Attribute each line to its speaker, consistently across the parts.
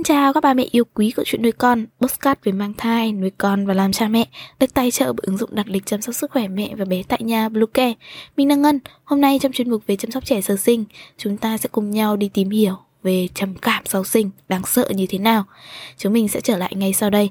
Speaker 1: Xin chào các bà mẹ yêu quý của chuyện nuôi con, postcard về mang thai, nuôi con và làm cha mẹ, được tài trợ bởi ứng dụng đặt lịch chăm sóc sức khỏe mẹ và bé tại nhà Bluecare. Mình là Ngân, hôm nay trong chuyên mục về chăm sóc trẻ sơ sinh, chúng ta sẽ cùng nhau đi tìm hiểu về trầm cảm sau sinh đáng sợ như thế nào. Chúng mình sẽ trở lại ngay sau đây.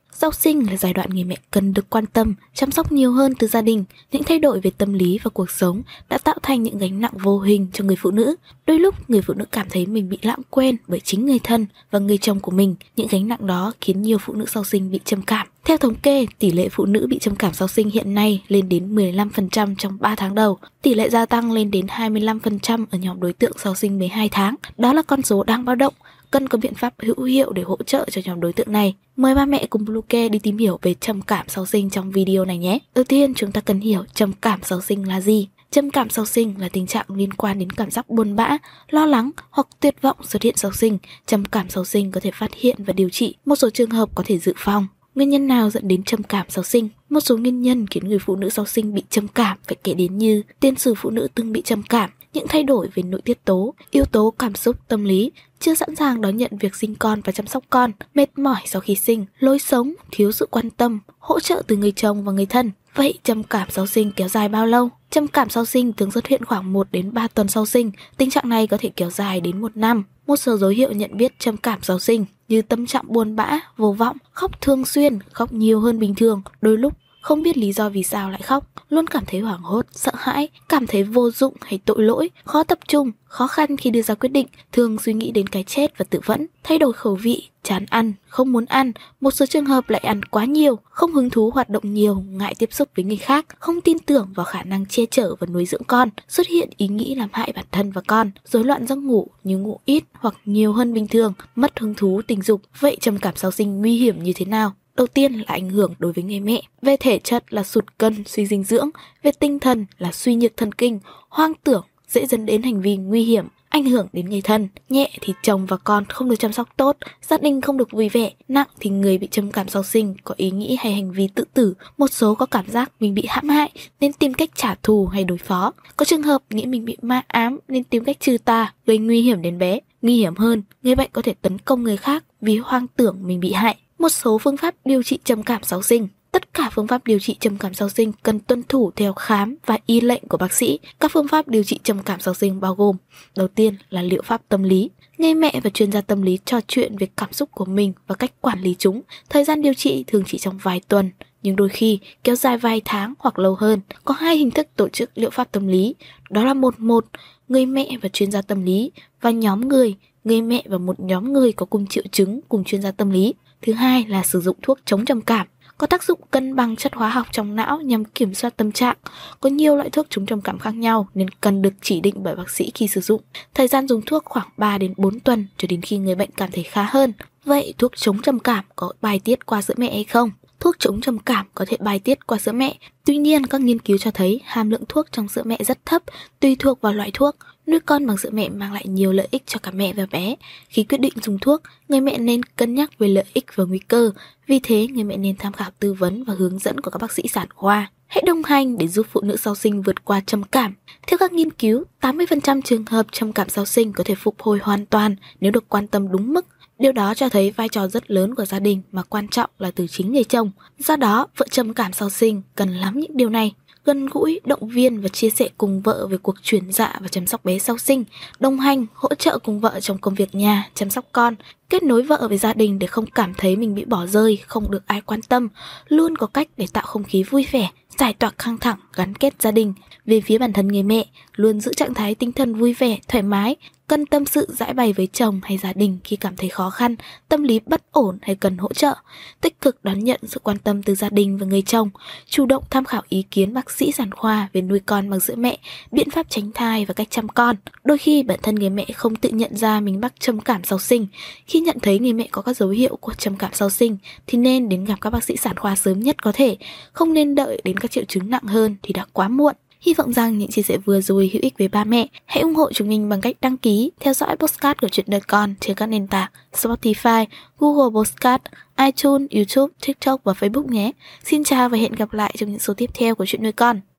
Speaker 1: Sau sinh là giai đoạn người mẹ cần được quan tâm, chăm sóc nhiều hơn từ gia đình. Những thay đổi về tâm lý và cuộc sống đã tạo thành những gánh nặng vô hình cho người phụ nữ. Đôi lúc người phụ nữ cảm thấy mình bị lãng quên bởi chính người thân và người chồng của mình. Những gánh nặng đó khiến nhiều phụ nữ sau sinh bị trầm cảm. Theo thống kê, tỷ lệ phụ nữ bị trầm cảm sau sinh hiện nay lên đến 15% trong 3 tháng đầu. Tỷ lệ gia tăng lên đến 25% ở nhóm đối tượng sau sinh 12 tháng. Đó là con số đang báo động cần có biện pháp hữu hiệu để hỗ trợ cho nhóm đối tượng này. Mời ba mẹ cùng Bluecare đi tìm hiểu về trầm cảm sau sinh trong video này nhé. Đầu tiên chúng ta cần hiểu trầm cảm sau sinh là gì. Trầm cảm sau sinh là tình trạng liên quan đến cảm giác buồn bã, lo lắng hoặc tuyệt vọng xuất hiện sau sinh. Trầm cảm sau sinh có thể phát hiện và điều trị, một số trường hợp có thể dự phòng. Nguyên nhân nào dẫn đến trầm cảm sau sinh? Một số nguyên nhân khiến người phụ nữ sau sinh bị trầm cảm phải kể đến như tiên sử phụ nữ từng bị trầm cảm, những thay đổi về nội tiết tố, yếu tố cảm xúc tâm lý, chưa sẵn sàng đón nhận việc sinh con và chăm sóc con, mệt mỏi sau khi sinh, lối sống, thiếu sự quan tâm, hỗ trợ từ người chồng và người thân. Vậy trầm cảm sau sinh kéo dài bao lâu? Trầm cảm sau sinh thường xuất hiện khoảng 1 đến 3 tuần sau sinh. Tình trạng này có thể kéo dài đến một năm. Một số dấu hiệu nhận biết trầm cảm sau sinh như tâm trạng buồn bã, vô vọng, khóc thường xuyên, khóc nhiều hơn bình thường, đôi lúc không biết lý do vì sao lại khóc, luôn cảm thấy hoảng hốt, sợ hãi, cảm thấy vô dụng hay tội lỗi, khó tập trung, khó khăn khi đưa ra quyết định, thường suy nghĩ đến cái chết và tự vẫn, thay đổi khẩu vị, chán ăn, không muốn ăn, một số trường hợp lại ăn quá nhiều, không hứng thú hoạt động nhiều, ngại tiếp xúc với người khác, không tin tưởng vào khả năng che chở và nuôi dưỡng con, xuất hiện ý nghĩ làm hại bản thân và con, rối loạn giấc ngủ như ngủ ít hoặc nhiều hơn bình thường, mất hứng thú tình dục. Vậy trầm cảm sau sinh nguy hiểm như thế nào? Đầu tiên là ảnh hưởng đối với người mẹ. Về thể chất là sụt cân, suy dinh dưỡng. Về tinh thần là suy nhược thần kinh, hoang tưởng, dễ dẫn đến hành vi nguy hiểm, ảnh hưởng đến người thân. Nhẹ thì chồng và con không được chăm sóc tốt, gia đình không được vui vẻ. Nặng thì người bị trầm cảm sau sinh có ý nghĩ hay hành vi tự tử. Một số có cảm giác mình bị hãm hại nên tìm cách trả thù hay đối phó. Có trường hợp nghĩ mình bị ma ám nên tìm cách trừ tà, gây nguy hiểm đến bé. Nguy hiểm hơn, người bệnh có thể tấn công người khác vì hoang tưởng mình bị hại một số phương pháp điều trị trầm cảm sau sinh. Tất cả phương pháp điều trị trầm cảm sau sinh cần tuân thủ theo khám và y lệnh của bác sĩ. Các phương pháp điều trị trầm cảm sau sinh bao gồm Đầu tiên là liệu pháp tâm lý. Nghe mẹ và chuyên gia tâm lý trò chuyện về cảm xúc của mình và cách quản lý chúng. Thời gian điều trị thường chỉ trong vài tuần, nhưng đôi khi kéo dài vài tháng hoặc lâu hơn. Có hai hình thức tổ chức liệu pháp tâm lý, đó là một một người mẹ và chuyên gia tâm lý và nhóm người, người mẹ và một nhóm người có cùng triệu chứng cùng chuyên gia tâm lý. Thứ hai là sử dụng thuốc chống trầm cảm, có tác dụng cân bằng chất hóa học trong não nhằm kiểm soát tâm trạng. Có nhiều loại thuốc chống trầm cảm khác nhau nên cần được chỉ định bởi bác sĩ khi sử dụng. Thời gian dùng thuốc khoảng 3 đến 4 tuần cho đến khi người bệnh cảm thấy khá hơn. Vậy thuốc chống trầm cảm có bài tiết qua sữa mẹ hay không? Thuốc chống trầm cảm có thể bài tiết qua sữa mẹ. Tuy nhiên, các nghiên cứu cho thấy hàm lượng thuốc trong sữa mẹ rất thấp, tùy thuộc vào loại thuốc. Nuôi con bằng sữa mẹ mang lại nhiều lợi ích cho cả mẹ và bé. Khi quyết định dùng thuốc, người mẹ nên cân nhắc về lợi ích và nguy cơ. Vì thế, người mẹ nên tham khảo tư vấn và hướng dẫn của các bác sĩ sản khoa. Hãy đồng hành để giúp phụ nữ sau sinh vượt qua trầm cảm. Theo các nghiên cứu, 80% trường hợp trầm cảm sau sinh có thể phục hồi hoàn toàn nếu được quan tâm đúng mức. Điều đó cho thấy vai trò rất lớn của gia đình mà quan trọng là từ chính người chồng. Do đó, vợ trầm cảm sau sinh cần lắm những điều này gần gũi, động viên và chia sẻ cùng vợ về cuộc chuyển dạ và chăm sóc bé sau sinh, đồng hành, hỗ trợ cùng vợ trong công việc nhà, chăm sóc con, kết nối vợ với gia đình để không cảm thấy mình bị bỏ rơi, không được ai quan tâm, luôn có cách để tạo không khí vui vẻ, giải tỏa căng thẳng gắn kết gia đình. Về phía bản thân người mẹ, luôn giữ trạng thái tinh thần vui vẻ, thoải mái, cần tâm sự giải bày với chồng hay gia đình khi cảm thấy khó khăn, tâm lý bất ổn hay cần hỗ trợ, tích cực đón nhận sự quan tâm từ gia đình và người chồng, chủ động tham khảo ý kiến bác sĩ sản khoa về nuôi con bằng sữa mẹ, biện pháp tránh thai và cách chăm con. Đôi khi bản thân người mẹ không tự nhận ra mình mắc trầm cảm sau sinh. Khi nhận thấy người mẹ có các dấu hiệu của trầm cảm sau sinh thì nên đến gặp các bác sĩ sản khoa sớm nhất có thể, không nên đợi đến các triệu chứng nặng hơn thì đã quá muộn. Hy vọng rằng những chia sẻ vừa rồi hữu ích với ba mẹ. Hãy ủng hộ chúng mình bằng cách đăng ký, theo dõi postcard của chuyện đời con trên các nền tảng Spotify, Google Postcard, iTunes, YouTube, TikTok và Facebook nhé. Xin chào và hẹn gặp lại trong những số tiếp theo của chuyện nuôi con.